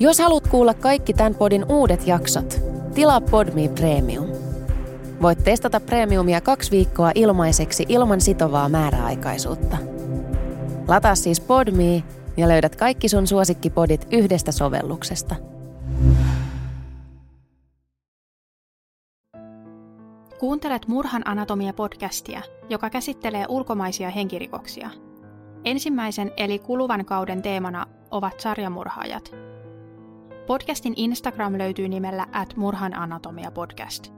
Jos haluat kuulla kaikki tämän podin uudet jaksot, tilaa Podme Premium. Voit testata Premiumia kaksi viikkoa ilmaiseksi ilman sitovaa määräaikaisuutta. Lataa siis Podme ja löydät kaikki sun suosikkipodit yhdestä sovelluksesta. Kuuntelet Murhan anatomia-podcastia, joka käsittelee ulkomaisia henkirikoksia. Ensimmäisen eli kuluvan kauden teemana ovat sarjamurhaajat. Podcastin Instagram löytyy nimellä at Murhan anatomia podcast.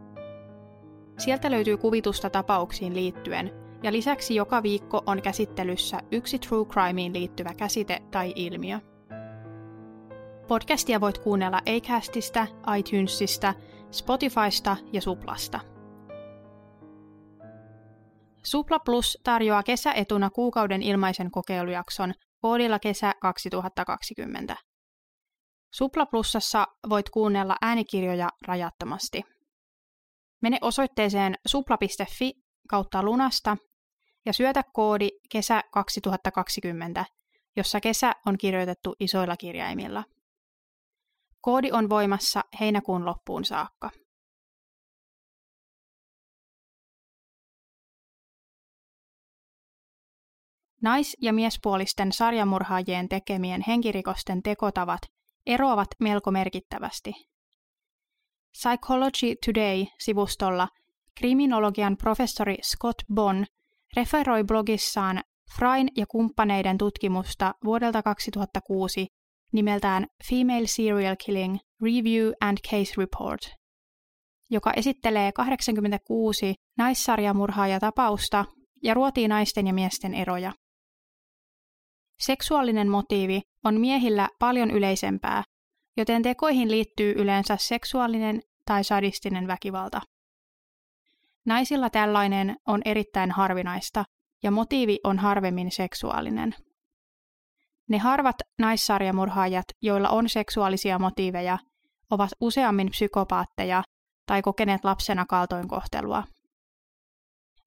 Sieltä löytyy kuvitusta tapauksiin liittyen, ja lisäksi joka viikko on käsittelyssä yksi true crimeen liittyvä käsite tai ilmiö. Podcastia voit kuunnella Acastista, iTunesista, Spotifysta ja Suplasta. Supla Plus tarjoaa kesäetuna kuukauden ilmaisen kokeilujakson koodilla kesä 2020. Supla Plusassa voit kuunnella äänikirjoja rajattomasti. Mene osoitteeseen supla.fi kautta lunasta ja syötä koodi kesä 2020, jossa kesä on kirjoitettu isoilla kirjaimilla. Koodi on voimassa heinäkuun loppuun saakka. Nais- ja miespuolisten sarjamurhaajien tekemien henkirikosten tekotavat eroavat melko merkittävästi. Psychology Today-sivustolla kriminologian professori Scott Bonn referoi blogissaan Frain ja kumppaneiden tutkimusta vuodelta 2006 nimeltään Female Serial Killing Review and Case Report, joka esittelee 86 naissarjamurhaajatapausta ja ruotii naisten ja miesten eroja. Seksuaalinen motiivi on miehillä paljon yleisempää, joten tekoihin liittyy yleensä seksuaalinen tai sadistinen väkivalta. Naisilla tällainen on erittäin harvinaista ja motiivi on harvemmin seksuaalinen. Ne harvat naissarjamurhaajat, joilla on seksuaalisia motiiveja, ovat useammin psykopaatteja tai kokeneet lapsena kaltoinkohtelua.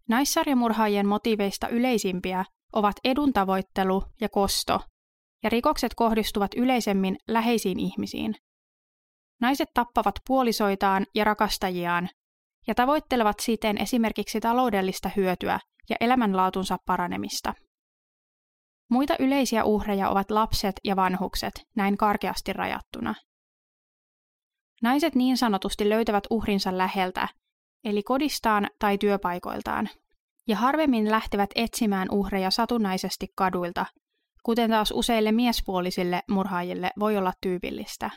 Naissarjamurhaajien motiiveista yleisimpiä ovat eduntavoittelu ja kosto, ja rikokset kohdistuvat yleisemmin läheisiin ihmisiin. Naiset tappavat puolisoitaan ja rakastajiaan ja tavoittelevat siten esimerkiksi taloudellista hyötyä ja elämänlaatunsa paranemista. Muita yleisiä uhreja ovat lapset ja vanhukset, näin karkeasti rajattuna. Naiset niin sanotusti löytävät uhrinsa läheltä, eli kodistaan tai työpaikoiltaan, ja harvemmin lähtevät etsimään uhreja satunnaisesti kaduilta, kuten taas useille miespuolisille murhaajille voi olla tyypillistä.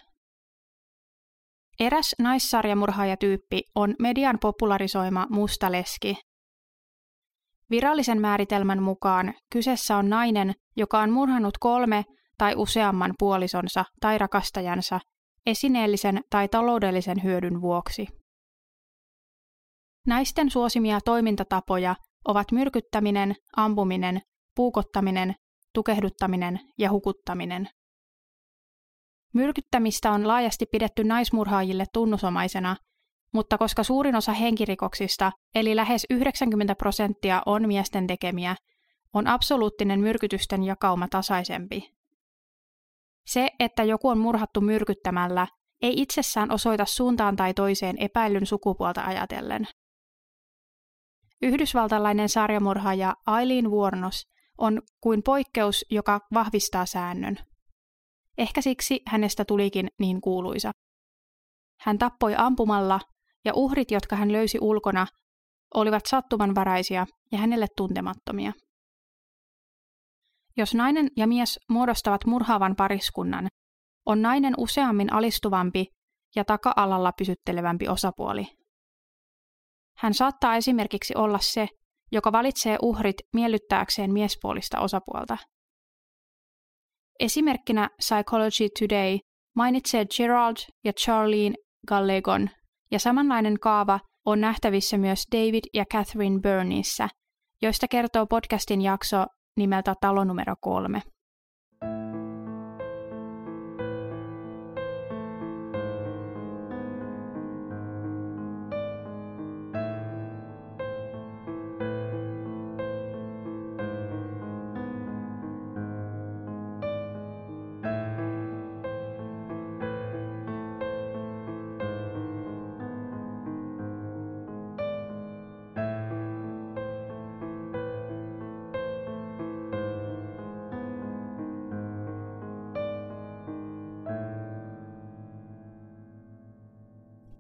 Eräs naissarjamurhaajatyyppi on median popularisoima musta leski. Virallisen määritelmän mukaan kyseessä on nainen, joka on murhannut kolme tai useamman puolisonsa tai rakastajansa esineellisen tai taloudellisen hyödyn vuoksi. Naisten suosimia toimintatapoja ovat myrkyttäminen, ampuminen, puukottaminen, tukehduttaminen ja hukuttaminen. Myrkyttämistä on laajasti pidetty naismurhaajille tunnusomaisena, mutta koska suurin osa henkirikoksista, eli lähes 90 prosenttia on miesten tekemiä, on absoluuttinen myrkytysten jakauma tasaisempi. Se, että joku on murhattu myrkyttämällä, ei itsessään osoita suuntaan tai toiseen epäillyn sukupuolta ajatellen. Yhdysvaltalainen sarjamurhaaja Aileen Wuornos on kuin poikkeus, joka vahvistaa säännön. Ehkä siksi hänestä tulikin niin kuuluisa. Hän tappoi ampumalla, ja uhrit, jotka hän löysi ulkona, olivat sattumanvaraisia ja hänelle tuntemattomia. Jos nainen ja mies muodostavat murhaavan pariskunnan, on nainen useammin alistuvampi ja taka-alalla pysyttelevämpi osapuoli. Hän saattaa esimerkiksi olla se, joka valitsee uhrit miellyttääkseen miespuolista osapuolta. Esimerkkinä Psychology Today mainitsee Gerald ja Charlene Gallegon, ja samanlainen kaava on nähtävissä myös David ja Catherine Byrnissä, joista kertoo podcastin jakso nimeltä Talo numero kolme.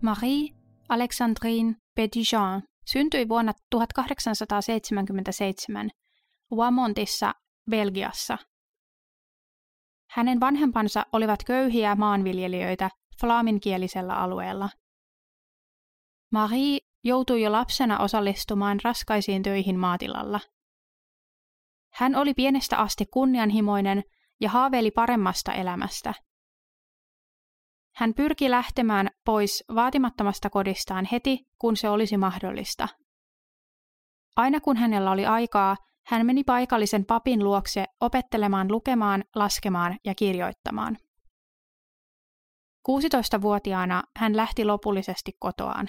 Marie Alexandrine Petitjean syntyi vuonna 1877 Wamontissa, Belgiassa. Hänen vanhempansa olivat köyhiä maanviljelijöitä flaaminkielisellä alueella. Marie joutui jo lapsena osallistumaan raskaisiin töihin maatilalla. Hän oli pienestä asti kunnianhimoinen ja haaveili paremmasta elämästä. Hän pyrki lähtemään pois vaatimattomasta kodistaan heti, kun se olisi mahdollista. Aina kun hänellä oli aikaa, hän meni paikallisen papin luokse opettelemaan lukemaan, laskemaan ja kirjoittamaan. 16-vuotiaana hän lähti lopullisesti kotoaan.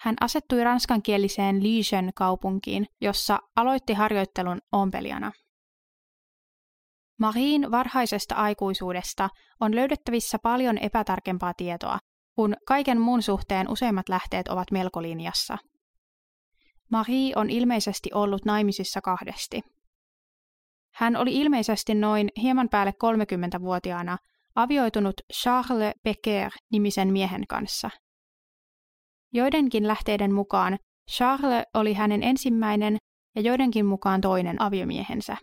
Hän asettui ranskankieliseen Liegen kaupunkiin, jossa aloitti harjoittelun ompelijana. Marin varhaisesta aikuisuudesta on löydettävissä paljon epätarkempaa tietoa, kun kaiken muun suhteen useimmat lähteet ovat melko linjassa. Marie on ilmeisesti ollut naimisissa kahdesti. Hän oli ilmeisesti noin hieman päälle 30-vuotiaana avioitunut Charles Becker-nimisen miehen kanssa. Joidenkin lähteiden mukaan Charles oli hänen ensimmäinen ja joidenkin mukaan toinen aviomiehensä.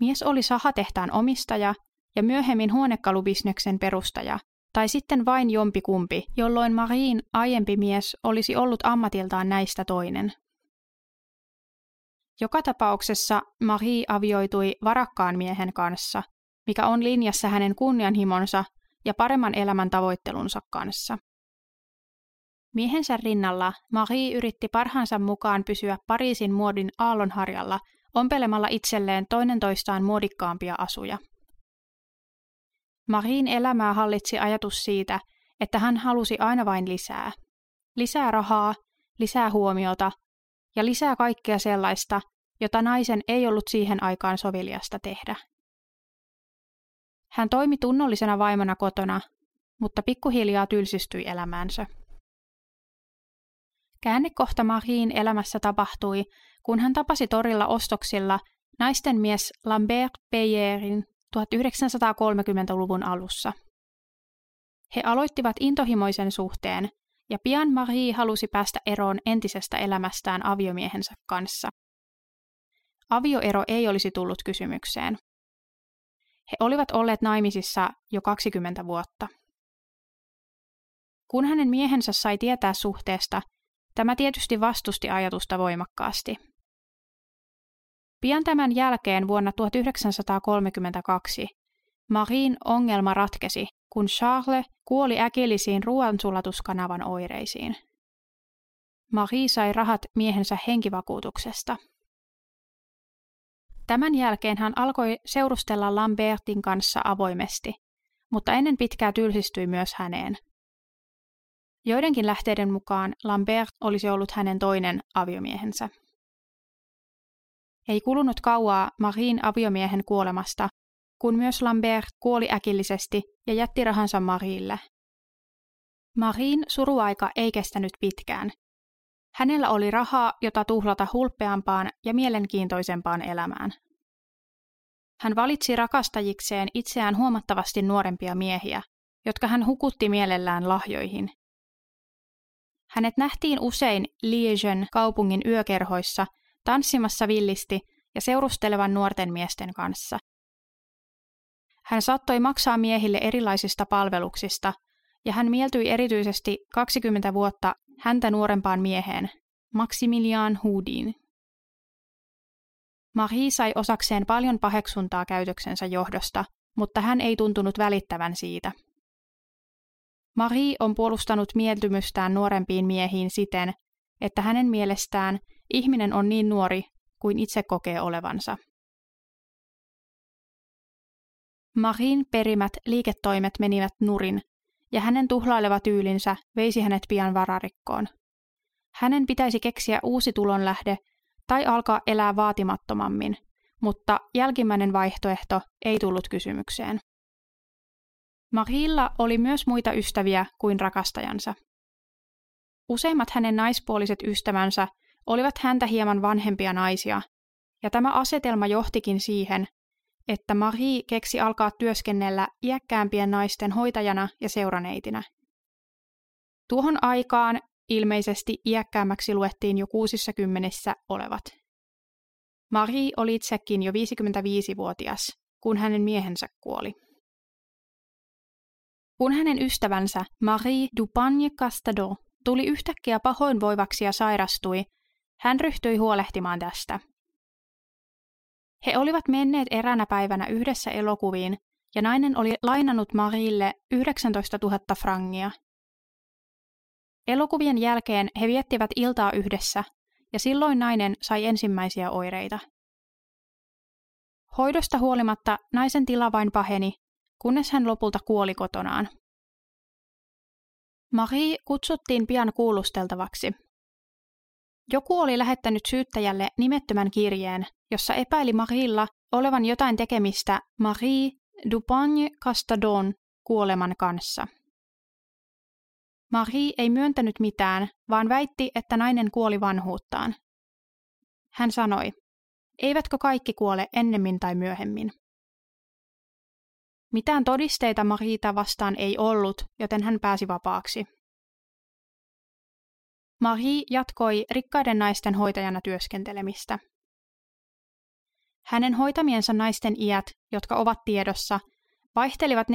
Mies oli sahatehtaan omistaja ja myöhemmin huonekalubisneksen perustaja, tai sitten vain jompi kumpi, jolloin Marin aiempi mies olisi ollut ammatiltaan näistä toinen. Joka tapauksessa Marie avioitui varakkaan miehen kanssa, mikä on linjassa hänen kunnianhimonsa ja paremman elämän tavoittelunsa kanssa. Miehensä rinnalla Marie yritti parhaansa mukaan pysyä Pariisin muodin aallonharjalla ompelemalla itselleen toinen toistaan muodikkaampia asuja. Marin elämää hallitsi ajatus siitä, että hän halusi aina vain lisää. Lisää rahaa, lisää huomiota ja lisää kaikkea sellaista, jota naisen ei ollut siihen aikaan soveliasta tehdä. Hän toimi tunnollisena vaimona kotona, mutta pikkuhiljaa tylsistyi elämäänsä. Käännekohta Marin elämässä tapahtui, kun hän tapasi torilla ostoksilla naisten mies Lambert Peyerin 1930-luvun alussa. He aloittivat intohimoisen suhteen, ja pian Marie halusi päästä eroon entisestä elämästään aviomiehensä kanssa. Avioero ei olisi tullut kysymykseen. He olivat olleet naimisissa jo 20 vuotta. Kun hänen miehensä sai tietää suhteesta, tämä tietysti vastusti ajatusta voimakkaasti. Pian tämän jälkeen vuonna 1932 Marin ongelma ratkesi, kun Charles kuoli äkillisiin ruoansulatuskanavan oireisiin. Marie sai rahat miehensä henkivakuutuksesta. Tämän jälkeen hän alkoi seurustella Lambertin kanssa avoimesti, mutta ennen pitkää tylsistyi myös häneen. Joidenkin lähteiden mukaan Lambert olisi ollut hänen toinen aviomiehensä. Ei kulunut kauaa Marin aviomiehen kuolemasta, kun myös Lambert kuoli äkillisesti ja jätti rahansa Marille. Marin suruaika ei kestänyt pitkään. Hänellä oli rahaa, jota tuhlata hulppeampaan ja mielenkiintoisempaan elämään. Hän valitsi rakastajikseen itseään huomattavasti nuorempia miehiä, jotka hän hukutti mielellään lahjoihin. Hänet nähtiin usein Liegen kaupungin yökerhoissa tanssimassa villisti ja seurustelevan nuorten miesten kanssa. Hän saattoi maksaa miehille erilaisista palveluksista, ja hän mieltyi erityisesti 20 vuotta häntä nuorempaan mieheen, Maximilian Houdin. Marie sai osakseen paljon paheksuntaa käytöksensä johdosta, mutta hän ei tuntunut välittävän siitä. Marie on puolustanut mieltymystään nuorempiin miehiin siten, että hänen mielestään ihminen on niin nuori kuin itse kokee olevansa. Marin perimät liiketoimet menivät nurin, ja hänen tuhlaileva tyylinsä veisi hänet pian vararikkoon. Hänen pitäisi keksiä uusi tulonlähde tai alkaa elää vaatimattomammin, mutta jälkimmäinen vaihtoehto ei tullut kysymykseen. Marilla oli myös muita ystäviä kuin rakastajansa. Useimmat hänen naispuoliset ystävänsä olivat häntä hieman vanhempia naisia, ja tämä asetelma johtikin siihen, että Marie keksi alkaa työskennellä iäkkäämpien naisten hoitajana ja seuraneitinä – Tuohon aikaan ilmeisesti iäkkäämmäksi luettiin jo kuusissa kymmenissä olevat. Marie oli itsekin jo 55-vuotias, kun hänen miehensä kuoli. Kun hänen ystävänsä Marie Dupagne Castado tuli yhtäkkiä pahoinvoivaksi ja sairastui, hän ryhtyi huolehtimaan tästä. He olivat menneet eränä päivänä yhdessä elokuviin, ja nainen oli lainannut Marille 19 000 frangia. Elokuvien jälkeen he viettivät iltaa yhdessä, ja silloin nainen sai ensimmäisiä oireita. Hoidosta huolimatta naisen tila vain paheni, kunnes hän lopulta kuoli kotonaan. Marie kutsuttiin pian kuulusteltavaksi. Joku oli lähettänyt syyttäjälle nimettömän kirjeen, jossa epäili Marilla olevan jotain tekemistä Marie Dupagne Castadon kuoleman kanssa. Marie ei myöntänyt mitään, vaan väitti, että nainen kuoli vanhuuttaan. Hän sanoi, eivätkö kaikki kuole ennemmin tai myöhemmin. Mitään todisteita Marita vastaan ei ollut, joten hän pääsi vapaaksi. Marie jatkoi rikkaiden naisten hoitajana työskentelemistä. Hänen hoitamiensa naisten iät, jotka ovat tiedossa, vaihtelivat 45-85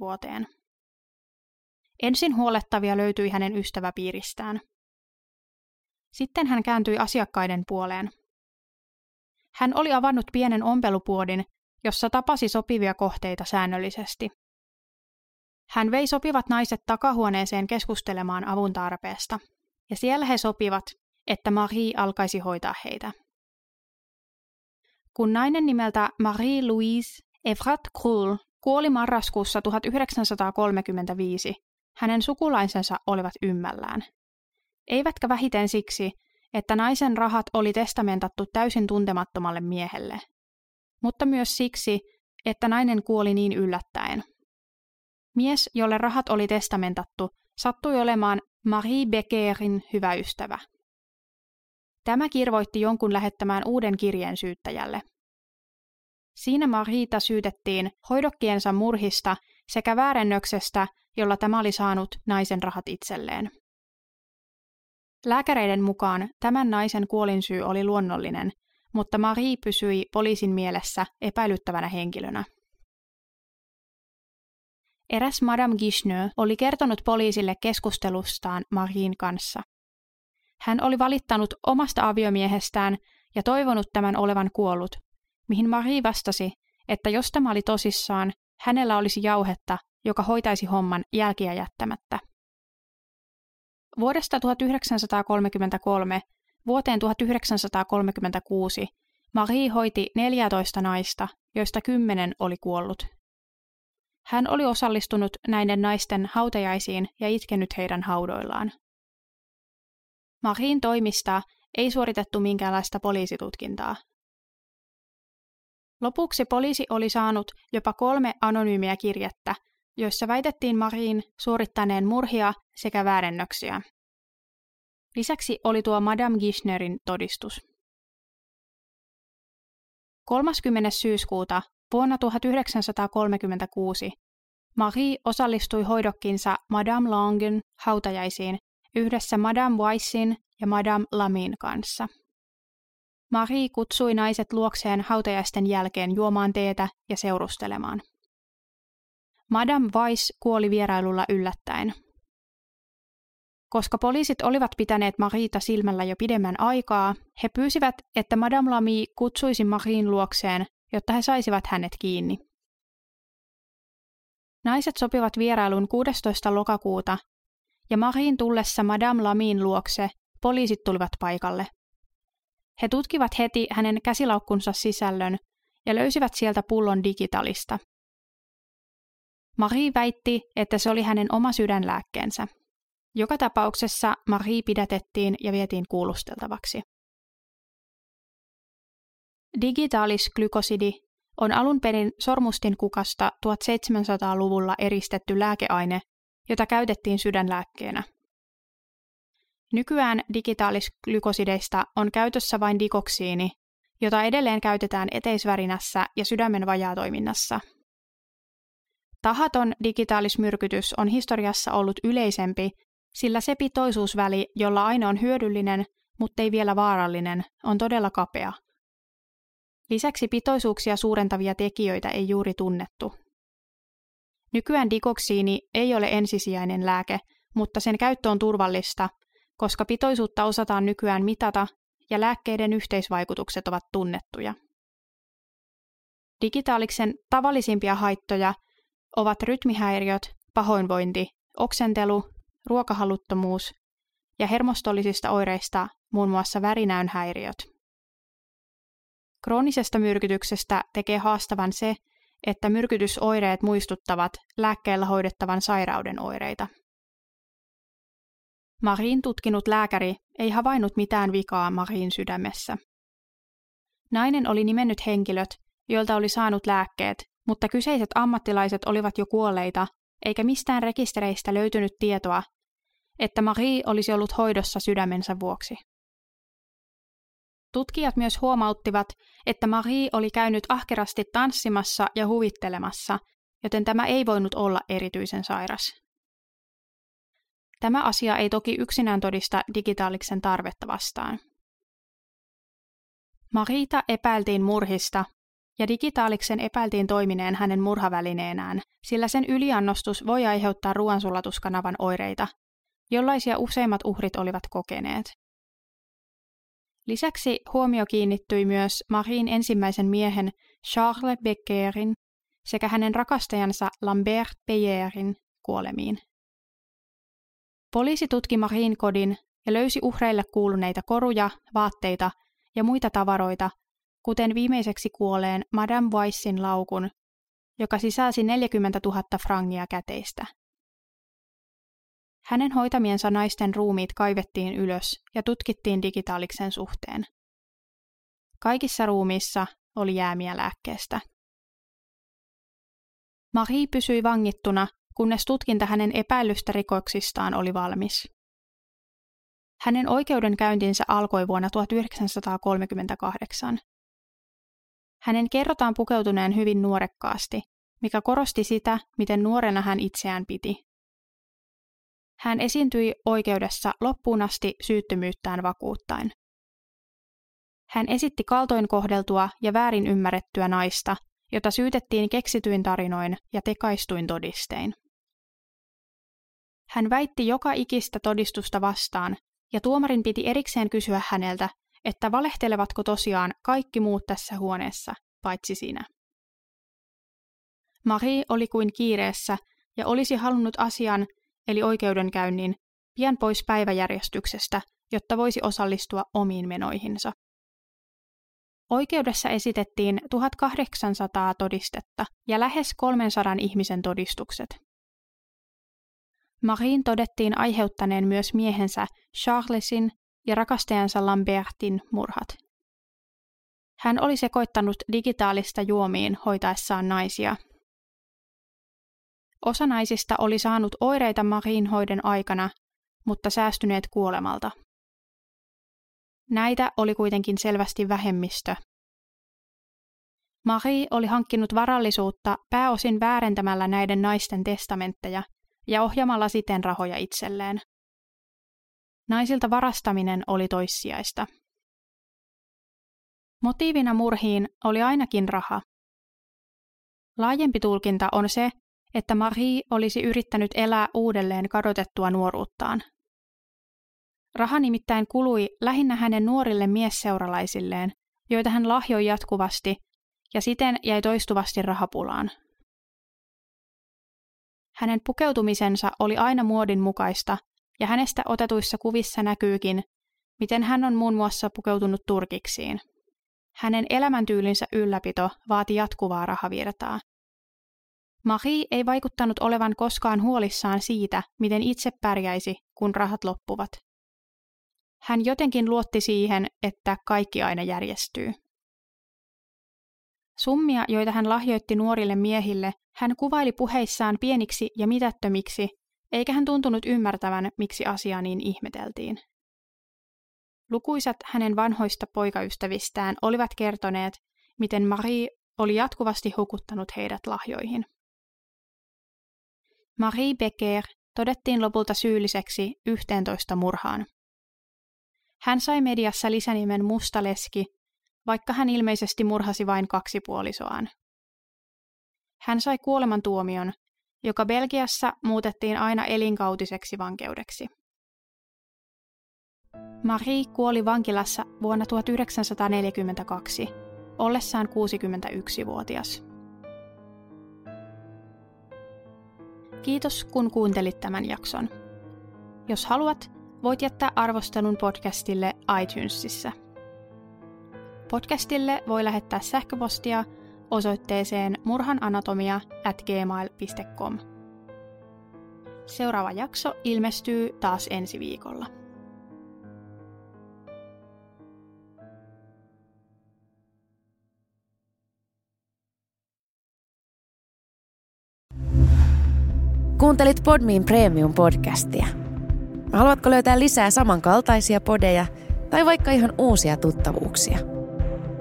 vuoteen. Ensin huolettavia löytyi hänen ystäväpiiristään. Sitten hän kääntyi asiakkaiden puoleen. Hän oli avannut pienen ompelupuodin, jossa tapasi sopivia kohteita säännöllisesti. Hän vei sopivat naiset takahuoneeseen keskustelemaan avun tarpeesta, ja siellä he sopivat, että Marie alkaisi hoitaa heitä. Kun nainen nimeltä Marie-Louise Evrat Krull kuoli marraskuussa 1935, hänen sukulaisensa olivat ymmällään. Eivätkä vähiten siksi, että naisen rahat oli testamentattu täysin tuntemattomalle miehelle, mutta myös siksi, että nainen kuoli niin yllättäen. Mies, jolle rahat oli testamentattu, sattui olemaan Marie Beckerin hyvä ystävä. Tämä kirvoitti jonkun lähettämään uuden kirjeen syyttäjälle. Siinä Marita syytettiin hoidokkiensa murhista sekä väärennöksestä, jolla tämä oli saanut naisen rahat itselleen. Lääkäreiden mukaan tämän naisen kuolinsyy oli luonnollinen, mutta Marie pysyi poliisin mielessä epäilyttävänä henkilönä. Eräs Madame Gishnö oli kertonut poliisille keskustelustaan Marien kanssa. Hän oli valittanut omasta aviomiehestään ja toivonut tämän olevan kuollut, mihin Marie vastasi, että jos tämä oli tosissaan, hänellä olisi jauhetta, joka hoitaisi homman jälkiä jättämättä. Vuodesta 1933 vuoteen 1936 Marie hoiti 14 naista, joista kymmenen oli kuollut. Hän oli osallistunut näiden naisten hautajaisiin ja itkenyt heidän haudoillaan. Marien toimista ei suoritettu minkäänlaista poliisitutkintaa. Lopuksi poliisi oli saanut jopa kolme anonyymiä kirjettä, joissa väitettiin Marin suorittaneen murhia sekä väärennöksiä. Lisäksi oli tuo Madame Gischnerin todistus. 30. syyskuuta vuonna 1936 Marie osallistui hoidokkinsa Madame Langen hautajaisiin yhdessä Madame Weissin ja Madame Lamin kanssa. Marie kutsui naiset luokseen hautajaisten jälkeen juomaan teetä ja seurustelemaan. Madame Weiss kuoli vierailulla yllättäen. Koska poliisit olivat pitäneet Marita silmällä jo pidemmän aikaa, he pyysivät, että Madame Lamy kutsuisi Marien luokseen, jotta he saisivat hänet kiinni. Naiset sopivat vierailun 16. lokakuuta, ja Marien tullessa Madame Lamin luokse poliisit tulivat paikalle. He tutkivat heti hänen käsilaukkunsa sisällön ja löysivät sieltä pullon digitalista. Marie väitti, että se oli hänen oma sydänlääkkeensä. Joka tapauksessa Marie pidätettiin ja vietiin kuulusteltavaksi. Digitaalisglykosidi on alun perin sormustinkukasta 1700-luvulla eristetty lääkeaine, jota käytettiin sydänlääkkeenä. Nykyään digitaalisglykosideista on käytössä vain dikoksiini, jota edelleen käytetään eteisvärinässä ja sydämen vajaatoiminnassa. Tahaton digitaalismyrkytys on historiassa ollut yleisempi, sillä se pitoisuusväli, jolla aine on hyödyllinen, mutta ei vielä vaarallinen, on todella kapea. Lisäksi pitoisuuksia suurentavia tekijöitä ei juuri tunnettu. Nykyään dikoksiini ei ole ensisijainen lääke, mutta sen käyttö on turvallista, koska pitoisuutta osataan nykyään mitata ja lääkkeiden yhteisvaikutukset ovat tunnettuja. Digitaaliksen tavallisimpia haittoja ovat rytmihäiriöt, pahoinvointi, oksentelu, ruokahaluttomuus ja hermostollisista oireista muun muassa värinäynhäiriöt. Kroonisesta myrkytyksestä tekee haastavan se, että myrkytysoireet muistuttavat lääkkeellä hoidettavan sairauden oireita. Marin tutkinut lääkäri ei havainnut mitään vikaa Marin sydämessä. Nainen oli nimennyt henkilöt, joilta oli saanut lääkkeet, mutta kyseiset ammattilaiset olivat jo kuolleita, eikä mistään rekistereistä löytynyt tietoa, että Marie olisi ollut hoidossa sydämensä vuoksi. Tutkijat myös huomauttivat, että Marie oli käynyt ahkerasti tanssimassa ja huvittelemassa, joten tämä ei voinut olla erityisen sairas. Tämä asia ei toki yksinään todista digitaaliksen tarvetta vastaan. Marita epäiltiin murhista, ja digitaaliksen epäiltiin toimineen hänen murhavälineenään, sillä sen yliannostus voi aiheuttaa ruoansulatuskanavan oireita, jollaisia useimmat uhrit olivat kokeneet. Lisäksi huomio kiinnittyi myös Marin ensimmäisen miehen Charles Beckerin sekä hänen rakastajansa Lambert Peyerin kuolemiin. Poliisi tutki Marin kodin ja löysi uhreille kuuluneita koruja, vaatteita ja muita tavaroita, kuten viimeiseksi kuolleen Madame Weissin laukun, joka sisälsi 40 000 frangia käteistä. Hänen hoitamiensa naisten ruumiit kaivettiin ylös ja tutkittiin digitaaliksen suhteen. Kaikissa ruumiissa oli jäämiä lääkkeestä. Marie pysyi vangittuna, kunnes tutkinta hänen epäilystä rikoksistaan oli valmis. Hänen oikeudenkäyntinsä alkoi vuonna 1938. Hänen kerrotaan pukeutuneen hyvin nuorekkaasti, mikä korosti sitä, miten nuorena hän itseään piti. Hän esiintyi oikeudessa loppuun asti syyttömyyttään vakuuttaen. Hän esitti kaltoin kohdeltua ja väärin ymmärrettyä naista, jota syytettiin keksityin tarinoin ja tekaistuin todistein. Hän väitti joka ikistä todistusta vastaan, ja tuomarin piti erikseen kysyä häneltä, että valehtelevatko tosiaan kaikki muut tässä huoneessa, paitsi sinä. Marie oli kuin kiireessä ja olisi halunnut asian, eli oikeudenkäynnin, pian pois päiväjärjestyksestä, jotta voisi osallistua omiin menoihinsa. Oikeudessa esitettiin 1800 todistetta ja lähes 300 ihmisen todistukset. Marin todettiin aiheuttaneen myös miehensä Charlesin ja rakastajansa Lambertin murhat. Hän oli sekoittanut digitaalista juomiin hoitaessaan naisia. Osa naisista oli saanut oireita Marin hoiden aikana, mutta säästyneet kuolemalta. Näitä oli kuitenkin selvästi vähemmistö. Marie oli hankkinut varallisuutta pääosin väärentämällä näiden naisten testamentteja ja ohjamalla siten rahoja itselleen. Naisilta varastaminen oli toissijaista. Motiivina murhiin oli ainakin raha. Laajempi tulkinta on se, että Marie olisi yrittänyt elää uudelleen kadotettua nuoruuttaan. Raha nimittäin kului lähinnä hänen nuorille miesseuralaisilleen, joita hän lahjoi jatkuvasti, ja siten jäi toistuvasti rahapulaan. Hänen pukeutumisensa oli aina muodin mukaista, ja hänestä otetuissa kuvissa näkyykin, miten hän on muun muassa pukeutunut turkiksiin. Hänen elämäntyylinsä ylläpito vaati jatkuvaa rahavirtaa. Marie ei vaikuttanut olevan koskaan huolissaan siitä, miten itse pärjäisi, kun rahat loppuvat. Hän jotenkin luotti siihen, että kaikki aina järjestyy. Summia, joita hän lahjoitti nuorille miehille, hän kuvaili puheissaan pieniksi ja mitättömiksi, eikä hän tuntunut ymmärtävän, miksi asiaa niin ihmeteltiin. Lukuisat hänen vanhoista poikaystävistään olivat kertoneet, miten Marie oli jatkuvasti hukuttanut heidät lahjoihin. Marie Becker todettiin lopulta syylliseksi 11 murhaan. Hän sai mediassa lisänimen Mustaleski, vaikka hän ilmeisesti murhasi vain kaksi puolisoaan. Hän sai kuolemantuomion, joka Belgiassa muutettiin aina elinkautiseksi vankeudeksi. Marie kuoli vankilassa vuonna 1942, ollessaan 61-vuotias. Kiitos kun kuuntelit tämän jakson. Jos haluat, voit jättää arvostelun podcastille iTunesissa. Podcastille voi lähettää sähköpostia osoitteeseen murhananatomia at gmail.com. Seuraava jakso ilmestyy taas ensi viikolla. Kuuntelit Podmin Premium-podcastia. Haluatko löytää lisää samankaltaisia podeja tai vaikka ihan uusia tuttavuuksia?